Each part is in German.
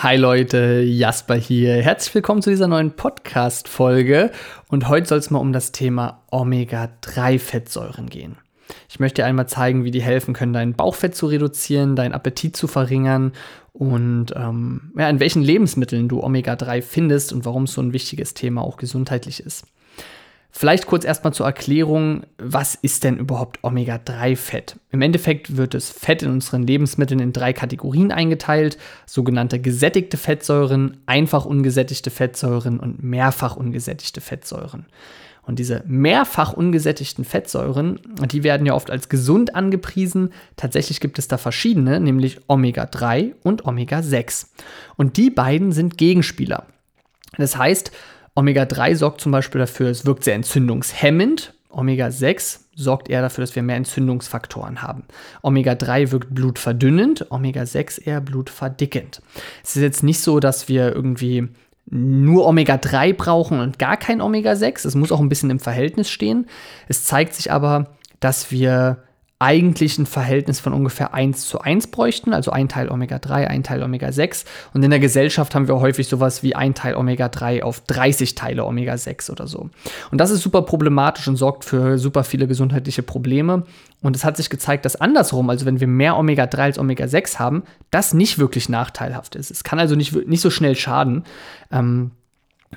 Hi Leute, Jasper hier. Herzlich willkommen zu dieser neuen Podcast-Folge. Und heute soll es mal um das Thema Omega-3-Fettsäuren gehen. Ich möchte dir einmal zeigen, wie die helfen können, dein Bauchfett zu reduzieren, deinen Appetit zu verringern und ähm, ja, in welchen Lebensmitteln du Omega-3 findest und warum es so ein wichtiges Thema auch gesundheitlich ist. Vielleicht kurz erstmal zur Erklärung, was ist denn überhaupt Omega-3-Fett? Im Endeffekt wird das Fett in unseren Lebensmitteln in drei Kategorien eingeteilt, sogenannte gesättigte Fettsäuren, einfach ungesättigte Fettsäuren und mehrfach ungesättigte Fettsäuren. Und diese mehrfach ungesättigten Fettsäuren, die werden ja oft als gesund angepriesen. Tatsächlich gibt es da verschiedene, nämlich Omega-3 und Omega-6. Und die beiden sind Gegenspieler. Das heißt, Omega-3 sorgt zum Beispiel dafür, es wirkt sehr entzündungshemmend. Omega-6 sorgt eher dafür, dass wir mehr Entzündungsfaktoren haben. Omega-3 wirkt blutverdünnend, Omega-6 eher blutverdickend. Es ist jetzt nicht so, dass wir irgendwie nur Omega-3 brauchen und gar kein Omega-6. Es muss auch ein bisschen im Verhältnis stehen. Es zeigt sich aber, dass wir eigentlich ein Verhältnis von ungefähr 1 zu 1 bräuchten, also ein Teil Omega-3, ein Teil Omega-6. Und in der Gesellschaft haben wir häufig sowas wie ein Teil Omega-3 auf 30 Teile Omega-6 oder so. Und das ist super problematisch und sorgt für super viele gesundheitliche Probleme. Und es hat sich gezeigt, dass andersrum, also wenn wir mehr Omega-3 als Omega-6 haben, das nicht wirklich nachteilhaft ist. Es kann also nicht, nicht so schnell schaden. Ähm,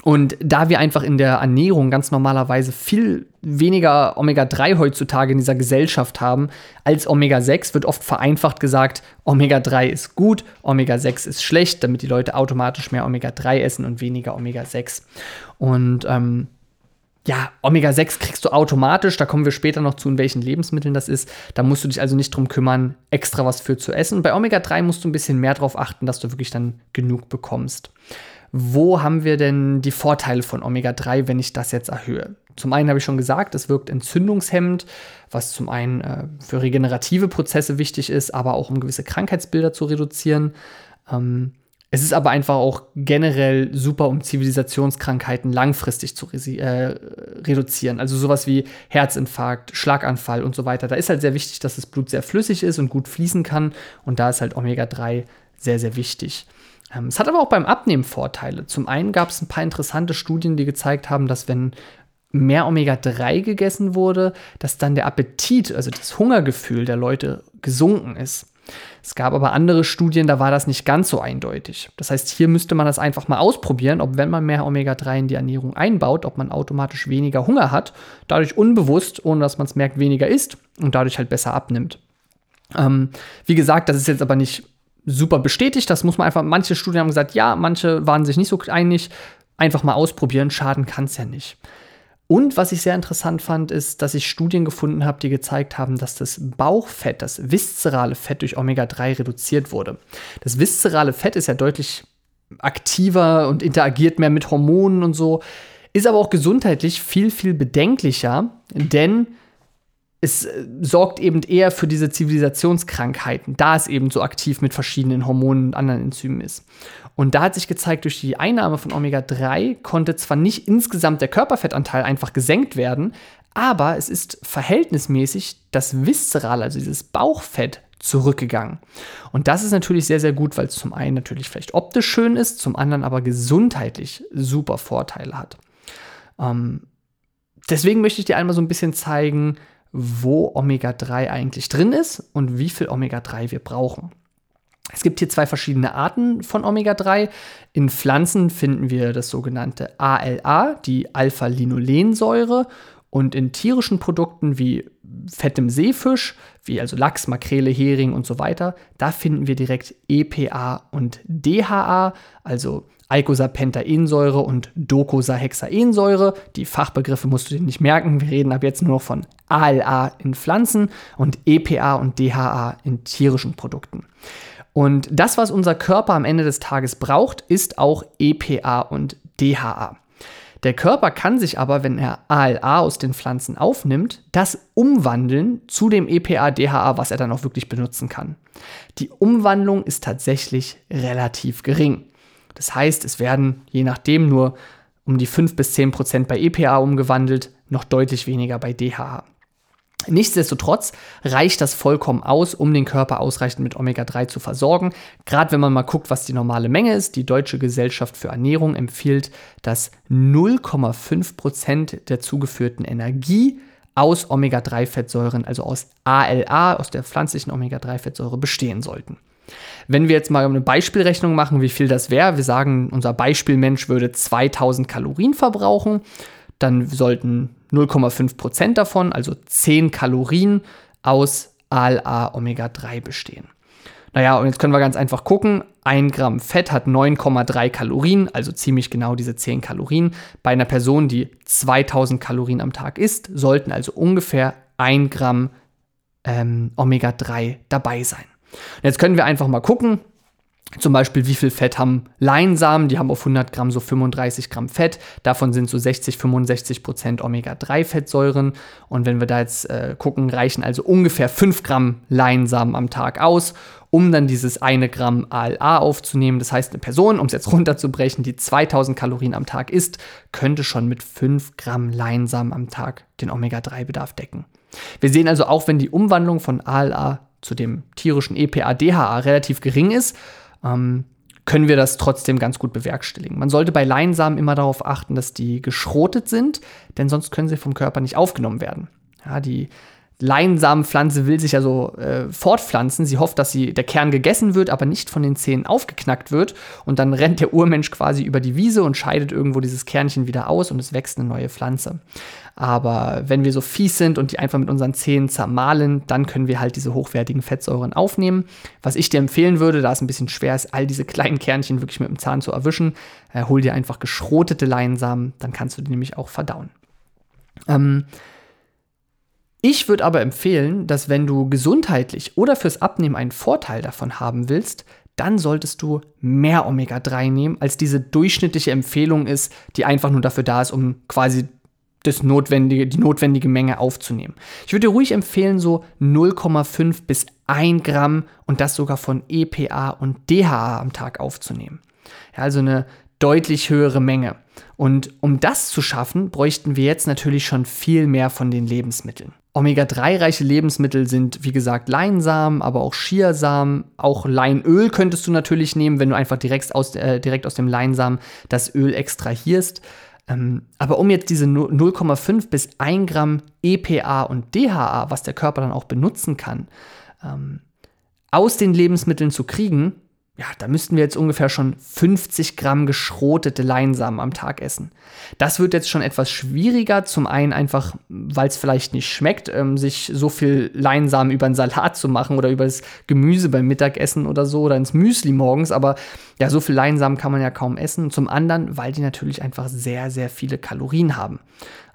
und da wir einfach in der Ernährung ganz normalerweise viel weniger Omega-3 heutzutage in dieser Gesellschaft haben als Omega-6, wird oft vereinfacht gesagt, Omega-3 ist gut, Omega-6 ist schlecht, damit die Leute automatisch mehr Omega-3 essen und weniger Omega-6. Und ähm, ja, Omega-6 kriegst du automatisch, da kommen wir später noch zu, in welchen Lebensmitteln das ist. Da musst du dich also nicht drum kümmern, extra was für zu essen. Bei Omega-3 musst du ein bisschen mehr darauf achten, dass du wirklich dann genug bekommst wo haben wir denn die Vorteile von Omega-3, wenn ich das jetzt erhöhe? Zum einen habe ich schon gesagt, es wirkt entzündungshemmend, was zum einen äh, für regenerative Prozesse wichtig ist, aber auch um gewisse Krankheitsbilder zu reduzieren. Ähm, es ist aber einfach auch generell super, um Zivilisationskrankheiten langfristig zu äh, reduzieren. Also sowas wie Herzinfarkt, Schlaganfall und so weiter. Da ist halt sehr wichtig, dass das Blut sehr flüssig ist und gut fließen kann. Und da ist halt Omega-3 sehr, sehr wichtig. Ähm, es hat aber auch beim Abnehmen Vorteile. Zum einen gab es ein paar interessante Studien, die gezeigt haben, dass wenn mehr Omega-3 gegessen wurde, dass dann der Appetit, also das Hungergefühl der Leute gesunken ist. Es gab aber andere Studien, da war das nicht ganz so eindeutig. Das heißt, hier müsste man das einfach mal ausprobieren, ob wenn man mehr Omega-3 in die Ernährung einbaut, ob man automatisch weniger Hunger hat, dadurch unbewusst, ohne dass man es merkt, weniger isst und dadurch halt besser abnimmt. Ähm, wie gesagt, das ist jetzt aber nicht super bestätigt. Das muss man einfach, manche Studien haben gesagt, ja, manche waren sich nicht so einig. Einfach mal ausprobieren, schaden kann es ja nicht. Und was ich sehr interessant fand, ist, dass ich Studien gefunden habe, die gezeigt haben, dass das Bauchfett, das viszerale Fett durch Omega-3 reduziert wurde. Das viszerale Fett ist ja deutlich aktiver und interagiert mehr mit Hormonen und so, ist aber auch gesundheitlich viel, viel bedenklicher, denn es äh, sorgt eben eher für diese Zivilisationskrankheiten, da es eben so aktiv mit verschiedenen Hormonen und anderen Enzymen ist. Und da hat sich gezeigt, durch die Einnahme von Omega-3 konnte zwar nicht insgesamt der Körperfettanteil einfach gesenkt werden, aber es ist verhältnismäßig das Viszeral, also dieses Bauchfett, zurückgegangen. Und das ist natürlich sehr, sehr gut, weil es zum einen natürlich vielleicht optisch schön ist, zum anderen aber gesundheitlich super Vorteile hat. Ähm, deswegen möchte ich dir einmal so ein bisschen zeigen, wo Omega-3 eigentlich drin ist und wie viel Omega-3 wir brauchen. Es gibt hier zwei verschiedene Arten von Omega-3. In Pflanzen finden wir das sogenannte ALA, die Alpha-Linolensäure. Und in tierischen Produkten wie fettem Seefisch, wie also Lachs, Makrele, Hering und so weiter, da finden wir direkt EPA und DHA, also Eicosapentaensäure und Docosahexaensäure. Die Fachbegriffe musst du dir nicht merken. Wir reden ab jetzt nur noch von ALA in Pflanzen und EPA und DHA in tierischen Produkten. Und das, was unser Körper am Ende des Tages braucht, ist auch EPA und DHA. Der Körper kann sich aber, wenn er ALA aus den Pflanzen aufnimmt, das umwandeln zu dem EPA-DHA, was er dann auch wirklich benutzen kann. Die Umwandlung ist tatsächlich relativ gering. Das heißt, es werden je nachdem nur um die 5 bis 10 Prozent bei EPA umgewandelt, noch deutlich weniger bei DHA. Nichtsdestotrotz reicht das vollkommen aus, um den Körper ausreichend mit Omega-3 zu versorgen. Gerade wenn man mal guckt, was die normale Menge ist. Die Deutsche Gesellschaft für Ernährung empfiehlt, dass 0,5 Prozent der zugeführten Energie aus Omega-3-Fettsäuren, also aus ALA, aus der pflanzlichen Omega-3-Fettsäure, bestehen sollten. Wenn wir jetzt mal eine Beispielrechnung machen, wie viel das wäre, wir sagen, unser Beispielmensch würde 2000 Kalorien verbrauchen, dann sollten 0,5 Prozent davon, also 10 Kalorien, aus ALA Omega-3 bestehen. Naja, und jetzt können wir ganz einfach gucken. Ein Gramm Fett hat 9,3 Kalorien, also ziemlich genau diese 10 Kalorien. Bei einer Person, die 2000 Kalorien am Tag isst, sollten also ungefähr 1 Gramm ähm, Omega-3 dabei sein. Und jetzt können wir einfach mal gucken, zum Beispiel, wie viel Fett haben Leinsamen? Die haben auf 100 Gramm so 35 Gramm Fett. Davon sind so 60, 65 Prozent Omega-3-Fettsäuren. Und wenn wir da jetzt äh, gucken, reichen also ungefähr 5 Gramm Leinsamen am Tag aus, um dann dieses eine Gramm ALA aufzunehmen. Das heißt, eine Person, um es jetzt runterzubrechen, die 2000 Kalorien am Tag isst, könnte schon mit 5 Gramm Leinsamen am Tag den Omega-3-Bedarf decken. Wir sehen also auch, wenn die Umwandlung von ALA zu dem tierischen EPA-DHA relativ gering ist, ähm, können wir das trotzdem ganz gut bewerkstelligen. Man sollte bei Leinsamen immer darauf achten, dass die geschrotet sind, denn sonst können sie vom Körper nicht aufgenommen werden. Ja, die Leinsamenpflanze will sich ja so äh, fortpflanzen. Sie hofft, dass sie, der Kern gegessen wird, aber nicht von den Zähnen aufgeknackt wird. Und dann rennt der Urmensch quasi über die Wiese und scheidet irgendwo dieses Kernchen wieder aus und es wächst eine neue Pflanze. Aber wenn wir so fies sind und die einfach mit unseren Zähnen zermahlen, dann können wir halt diese hochwertigen Fettsäuren aufnehmen. Was ich dir empfehlen würde, da es ein bisschen schwer ist, all diese kleinen Kernchen wirklich mit dem Zahn zu erwischen, äh, hol dir einfach geschrotete Leinsamen, dann kannst du die nämlich auch verdauen. Ähm, ich würde aber empfehlen, dass wenn du gesundheitlich oder fürs Abnehmen einen Vorteil davon haben willst, dann solltest du mehr Omega-3 nehmen, als diese durchschnittliche Empfehlung ist, die einfach nur dafür da ist, um quasi das notwendige, die notwendige Menge aufzunehmen. Ich würde dir ruhig empfehlen, so 0,5 bis 1 Gramm und das sogar von EPA und DHA am Tag aufzunehmen. Ja, also eine deutlich höhere Menge. Und um das zu schaffen, bräuchten wir jetzt natürlich schon viel mehr von den Lebensmitteln. Omega-3-reiche Lebensmittel sind, wie gesagt, Leinsamen, aber auch Chiasamen. Auch Leinöl könntest du natürlich nehmen, wenn du einfach direkt aus, äh, direkt aus dem Leinsamen das Öl extrahierst. Ähm, aber um jetzt diese 0,5 bis 1 Gramm EPA und DHA, was der Körper dann auch benutzen kann, ähm, aus den Lebensmitteln zu kriegen, ja, da müssten wir jetzt ungefähr schon 50 Gramm geschrotete Leinsamen am Tag essen. Das wird jetzt schon etwas schwieriger. Zum einen einfach, weil es vielleicht nicht schmeckt, ähm, sich so viel Leinsamen über einen Salat zu machen oder über das Gemüse beim Mittagessen oder so oder ins Müsli morgens. Aber ja, so viel Leinsamen kann man ja kaum essen. Zum anderen, weil die natürlich einfach sehr, sehr viele Kalorien haben.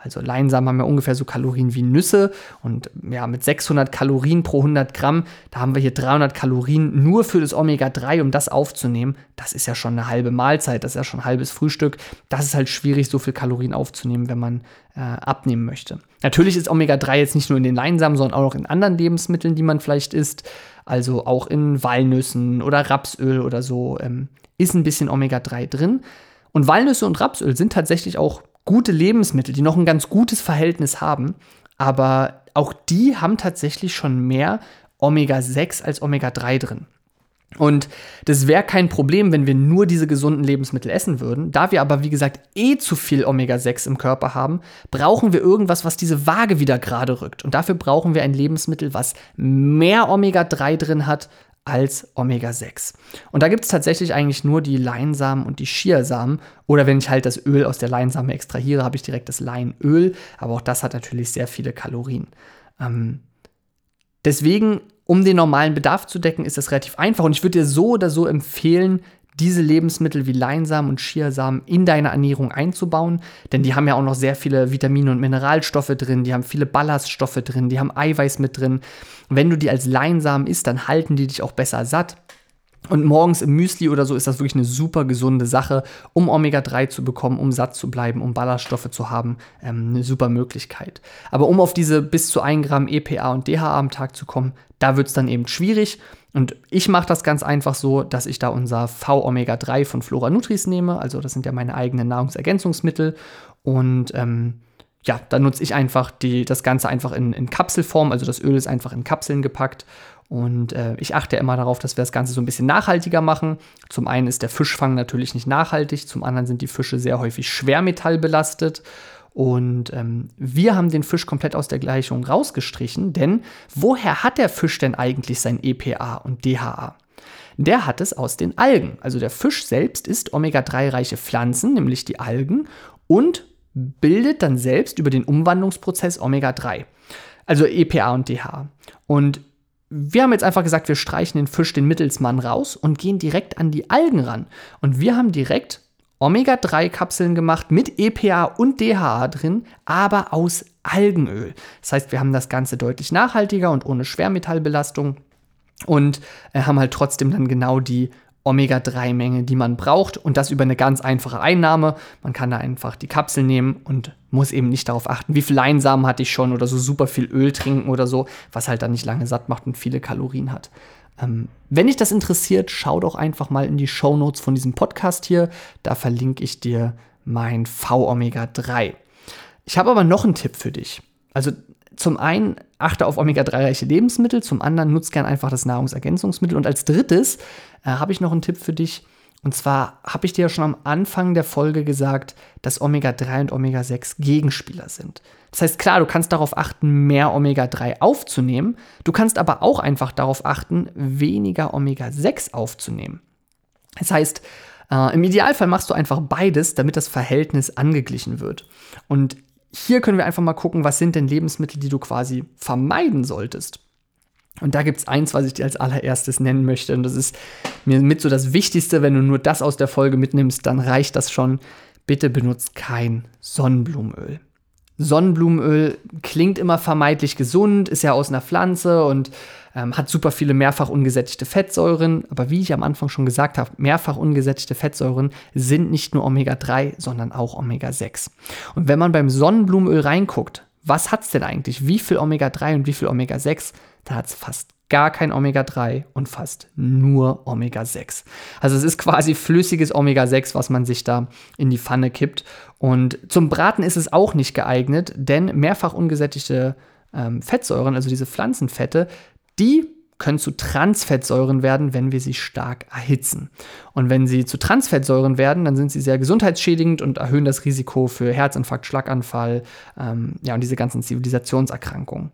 Also Leinsamen haben ja ungefähr so Kalorien wie Nüsse und ja, mit 600 Kalorien pro 100 Gramm, da haben wir hier 300 Kalorien nur für das Omega-3, um das aufzunehmen. Das ist ja schon eine halbe Mahlzeit, das ist ja schon ein halbes Frühstück. Das ist halt schwierig, so viel Kalorien aufzunehmen, wenn man äh, abnehmen möchte. Natürlich ist Omega-3 jetzt nicht nur in den Leinsamen, sondern auch in anderen Lebensmitteln, die man vielleicht isst. Also auch in Walnüssen oder Rapsöl oder so ähm, ist ein bisschen Omega-3 drin. Und Walnüsse und Rapsöl sind tatsächlich auch gute Lebensmittel, die noch ein ganz gutes Verhältnis haben, aber auch die haben tatsächlich schon mehr Omega-6 als Omega-3 drin. Und das wäre kein Problem, wenn wir nur diese gesunden Lebensmittel essen würden. Da wir aber, wie gesagt, eh zu viel Omega-6 im Körper haben, brauchen wir irgendwas, was diese Waage wieder gerade rückt. Und dafür brauchen wir ein Lebensmittel, was mehr Omega-3 drin hat als Omega-6. Und da gibt es tatsächlich eigentlich nur die Leinsamen und die Chiasamen. Oder wenn ich halt das Öl aus der Leinsame extrahiere, habe ich direkt das Leinöl. Aber auch das hat natürlich sehr viele Kalorien. Ähm, deswegen, um den normalen Bedarf zu decken, ist das relativ einfach. Und ich würde dir so oder so empfehlen, diese Lebensmittel wie Leinsamen und Chiasamen in deine Ernährung einzubauen, denn die haben ja auch noch sehr viele Vitamine und Mineralstoffe drin, die haben viele Ballaststoffe drin, die haben Eiweiß mit drin. wenn du die als Leinsamen isst, dann halten die dich auch besser satt. Und morgens im Müsli oder so ist das wirklich eine super gesunde Sache, um Omega-3 zu bekommen, um satt zu bleiben, um Ballaststoffe zu haben. Ähm, eine super Möglichkeit. Aber um auf diese bis zu 1 Gramm EPA und DHA am Tag zu kommen, da wird es dann eben schwierig. Und ich mache das ganz einfach so, dass ich da unser V-Omega-3 von Flora Nutris nehme. Also das sind ja meine eigenen Nahrungsergänzungsmittel. Und ähm, ja, da nutze ich einfach die, das Ganze einfach in, in Kapselform. Also das Öl ist einfach in Kapseln gepackt. Und äh, ich achte immer darauf, dass wir das Ganze so ein bisschen nachhaltiger machen. Zum einen ist der Fischfang natürlich nicht nachhaltig, zum anderen sind die Fische sehr häufig schwermetallbelastet. Und ähm, wir haben den Fisch komplett aus der Gleichung rausgestrichen, denn woher hat der Fisch denn eigentlich sein EPA und DHA? Der hat es aus den Algen. Also der Fisch selbst isst Omega-3-reiche Pflanzen, nämlich die Algen, und bildet dann selbst über den Umwandlungsprozess Omega-3, also EPA und DHA. Und wir haben jetzt einfach gesagt, wir streichen den Fisch, den Mittelsmann raus und gehen direkt an die Algen ran. Und wir haben direkt Omega-3-Kapseln gemacht mit EPA und DHA drin, aber aus Algenöl. Das heißt, wir haben das Ganze deutlich nachhaltiger und ohne Schwermetallbelastung und äh, haben halt trotzdem dann genau die Omega-3-Menge, die man braucht und das über eine ganz einfache Einnahme. Man kann da einfach die Kapsel nehmen und muss eben nicht darauf achten, wie viel Leinsamen hatte ich schon oder so super viel Öl trinken oder so, was halt dann nicht lange satt macht und viele Kalorien hat. Ähm, wenn dich das interessiert, schau doch einfach mal in die Show Notes von diesem Podcast hier. Da verlinke ich dir mein V-Omega-3. Ich habe aber noch einen Tipp für dich. Also zum einen achte auf Omega-3-reiche Lebensmittel, zum anderen nutze gern einfach das Nahrungsergänzungsmittel und als drittes äh, habe ich noch einen Tipp für dich. Und zwar habe ich dir ja schon am Anfang der Folge gesagt, dass Omega-3 und Omega-6 Gegenspieler sind. Das heißt, klar, du kannst darauf achten, mehr Omega-3 aufzunehmen. Du kannst aber auch einfach darauf achten, weniger Omega-6 aufzunehmen. Das heißt, äh, im Idealfall machst du einfach beides, damit das Verhältnis angeglichen wird. Und hier können wir einfach mal gucken, was sind denn Lebensmittel, die du quasi vermeiden solltest. Und da gibt es eins, was ich dir als allererstes nennen möchte. Und das ist mir mit so das Wichtigste, wenn du nur das aus der Folge mitnimmst, dann reicht das schon. Bitte benutzt kein Sonnenblumenöl. Sonnenblumenöl klingt immer vermeintlich gesund, ist ja aus einer Pflanze und ähm, hat super viele mehrfach ungesättigte Fettsäuren. Aber wie ich am Anfang schon gesagt habe, mehrfach ungesättigte Fettsäuren sind nicht nur Omega-3, sondern auch Omega-6. Und wenn man beim Sonnenblumenöl reinguckt, was hat es denn eigentlich? Wie viel Omega-3 und wie viel Omega-6? Da hat es fast gar kein Omega-3 und fast nur Omega-6. Also es ist quasi flüssiges Omega-6, was man sich da in die Pfanne kippt. Und zum Braten ist es auch nicht geeignet, denn mehrfach ungesättigte ähm, Fettsäuren, also diese Pflanzenfette, die können zu Transfettsäuren werden, wenn wir sie stark erhitzen. Und wenn sie zu Transfettsäuren werden, dann sind sie sehr gesundheitsschädigend und erhöhen das Risiko für Herzinfarkt, Schlaganfall, ähm, ja, und diese ganzen Zivilisationserkrankungen.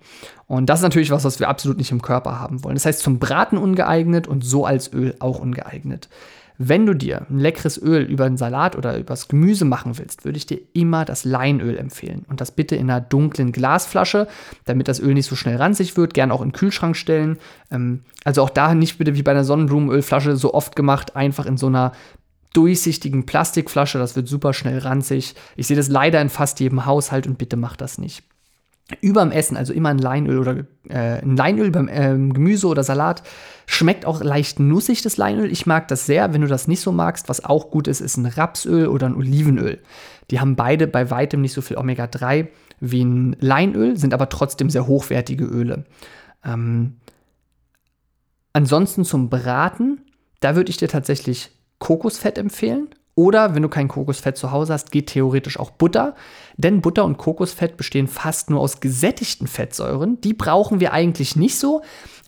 Und das ist natürlich was, was wir absolut nicht im Körper haben wollen. Das heißt, zum Braten ungeeignet und so als Öl auch ungeeignet. Wenn du dir ein leckeres Öl über einen Salat oder übers Gemüse machen willst, würde ich dir immer das Leinöl empfehlen. Und das bitte in einer dunklen Glasflasche, damit das Öl nicht so schnell ranzig wird. Gern auch in den Kühlschrank stellen. Ähm, also auch da nicht bitte wie bei einer Sonnenblumenölflasche so oft gemacht, einfach in so einer durchsichtigen Plastikflasche. Das wird super schnell ranzig. Ich sehe das leider in fast jedem Haushalt und bitte mach das nicht überm Essen, also immer ein Leinöl oder äh, ein Leinöl beim äh, Gemüse oder Salat. Schmeckt auch leicht nussig, das Leinöl. Ich mag das sehr. Wenn du das nicht so magst, was auch gut ist, ist ein Rapsöl oder ein Olivenöl. Die haben beide bei weitem nicht so viel Omega-3 wie ein Leinöl, sind aber trotzdem sehr hochwertige Öle. Ähm, ansonsten zum Braten, da würde ich dir tatsächlich Kokosfett empfehlen oder wenn du kein Kokosfett zu Hause hast, geht theoretisch auch Butter. Denn Butter und Kokosfett bestehen fast nur aus gesättigten Fettsäuren. Die brauchen wir eigentlich nicht so,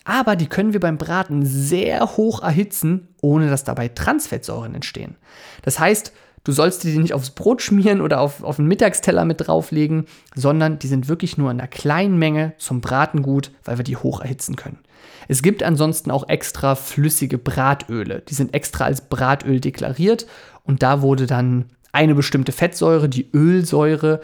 aber die können wir beim Braten sehr hoch erhitzen, ohne dass dabei Transfettsäuren entstehen. Das heißt, du sollst die nicht aufs Brot schmieren oder auf, auf einen Mittagsteller mit drauflegen, sondern die sind wirklich nur in einer kleinen Menge zum Braten gut, weil wir die hoch erhitzen können. Es gibt ansonsten auch extra flüssige Bratöle. Die sind extra als Bratöl deklariert und da wurde dann eine bestimmte Fettsäure, die Ölsäure,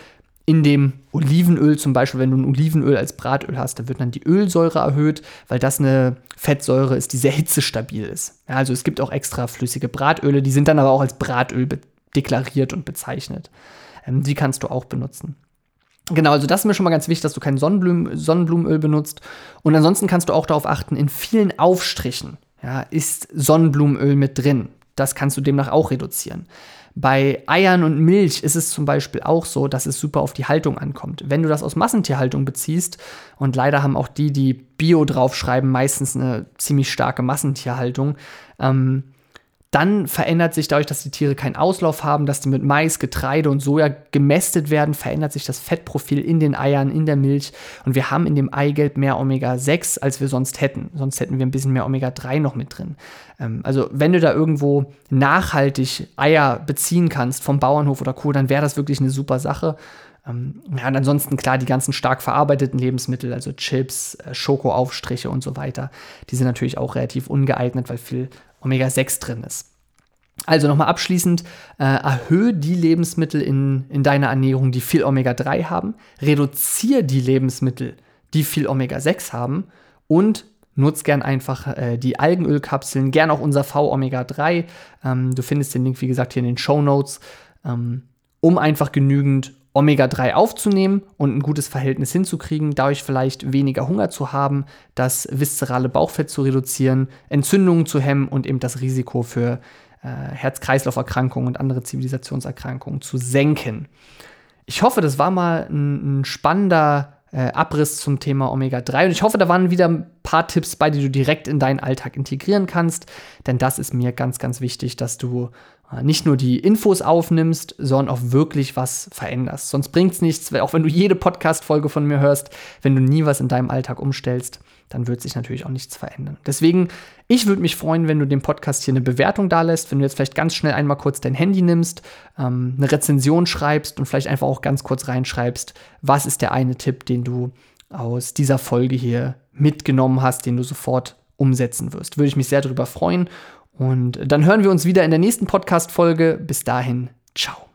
in dem Olivenöl zum Beispiel, wenn du ein Olivenöl als Bratöl hast, da wird dann die Ölsäure erhöht, weil das eine Fettsäure ist, die sehr hitzestabil ist. Ja, also es gibt auch extra flüssige Bratöle, die sind dann aber auch als Bratöl deklariert und bezeichnet. Ähm, die kannst du auch benutzen. Genau, also das ist mir schon mal ganz wichtig, dass du kein Sonnenblumen, Sonnenblumenöl benutzt. Und ansonsten kannst du auch darauf achten, in vielen Aufstrichen ja, ist Sonnenblumenöl mit drin. Das kannst du demnach auch reduzieren. Bei Eiern und Milch ist es zum Beispiel auch so, dass es super auf die Haltung ankommt. Wenn du das aus Massentierhaltung beziehst, und leider haben auch die, die Bio draufschreiben, meistens eine ziemlich starke Massentierhaltung, ähm, dann verändert sich dadurch, dass die Tiere keinen Auslauf haben, dass die mit Mais, Getreide und Soja gemästet werden, verändert sich das Fettprofil in den Eiern, in der Milch. Und wir haben in dem Eigelb mehr Omega-6, als wir sonst hätten. Sonst hätten wir ein bisschen mehr Omega-3 noch mit drin. Ähm, also wenn du da irgendwo nachhaltig Eier beziehen kannst vom Bauernhof oder Co., dann wäre das wirklich eine super Sache. Ähm, ja, und ansonsten klar die ganzen stark verarbeiteten Lebensmittel, also Chips, äh, Schokoaufstriche und so weiter, die sind natürlich auch relativ ungeeignet, weil viel Omega-6 drin ist. Also nochmal abschließend, äh, erhöhe die Lebensmittel in, in deiner Ernährung, die viel Omega-3 haben, reduziere die Lebensmittel, die viel Omega-6 haben und nutz gern einfach äh, die Algenölkapseln, gern auch unser V-Omega-3. Ähm, du findest den Link, wie gesagt, hier in den Show Notes, ähm, um einfach genügend Omega-3 aufzunehmen und ein gutes Verhältnis hinzukriegen, dadurch vielleicht weniger Hunger zu haben, das viszerale Bauchfett zu reduzieren, Entzündungen zu hemmen und eben das Risiko für äh, Herz-Kreislauf-Erkrankungen und andere Zivilisationserkrankungen zu senken. Ich hoffe, das war mal ein, ein spannender äh, Abriss zum Thema Omega-3 und ich hoffe, da waren wieder ein paar Tipps bei, die du direkt in deinen Alltag integrieren kannst, denn das ist mir ganz, ganz wichtig, dass du nicht nur die Infos aufnimmst, sondern auch wirklich was veränderst. Sonst bringt es nichts, auch wenn du jede Podcast-Folge von mir hörst, wenn du nie was in deinem Alltag umstellst, dann wird sich natürlich auch nichts verändern. Deswegen, ich würde mich freuen, wenn du dem Podcast hier eine Bewertung da lässt, wenn du jetzt vielleicht ganz schnell einmal kurz dein Handy nimmst, ähm, eine Rezension schreibst und vielleicht einfach auch ganz kurz reinschreibst, was ist der eine Tipp, den du aus dieser Folge hier mitgenommen hast, den du sofort umsetzen wirst. Würde ich mich sehr darüber freuen und dann hören wir uns wieder in der nächsten Podcast-Folge. Bis dahin, ciao.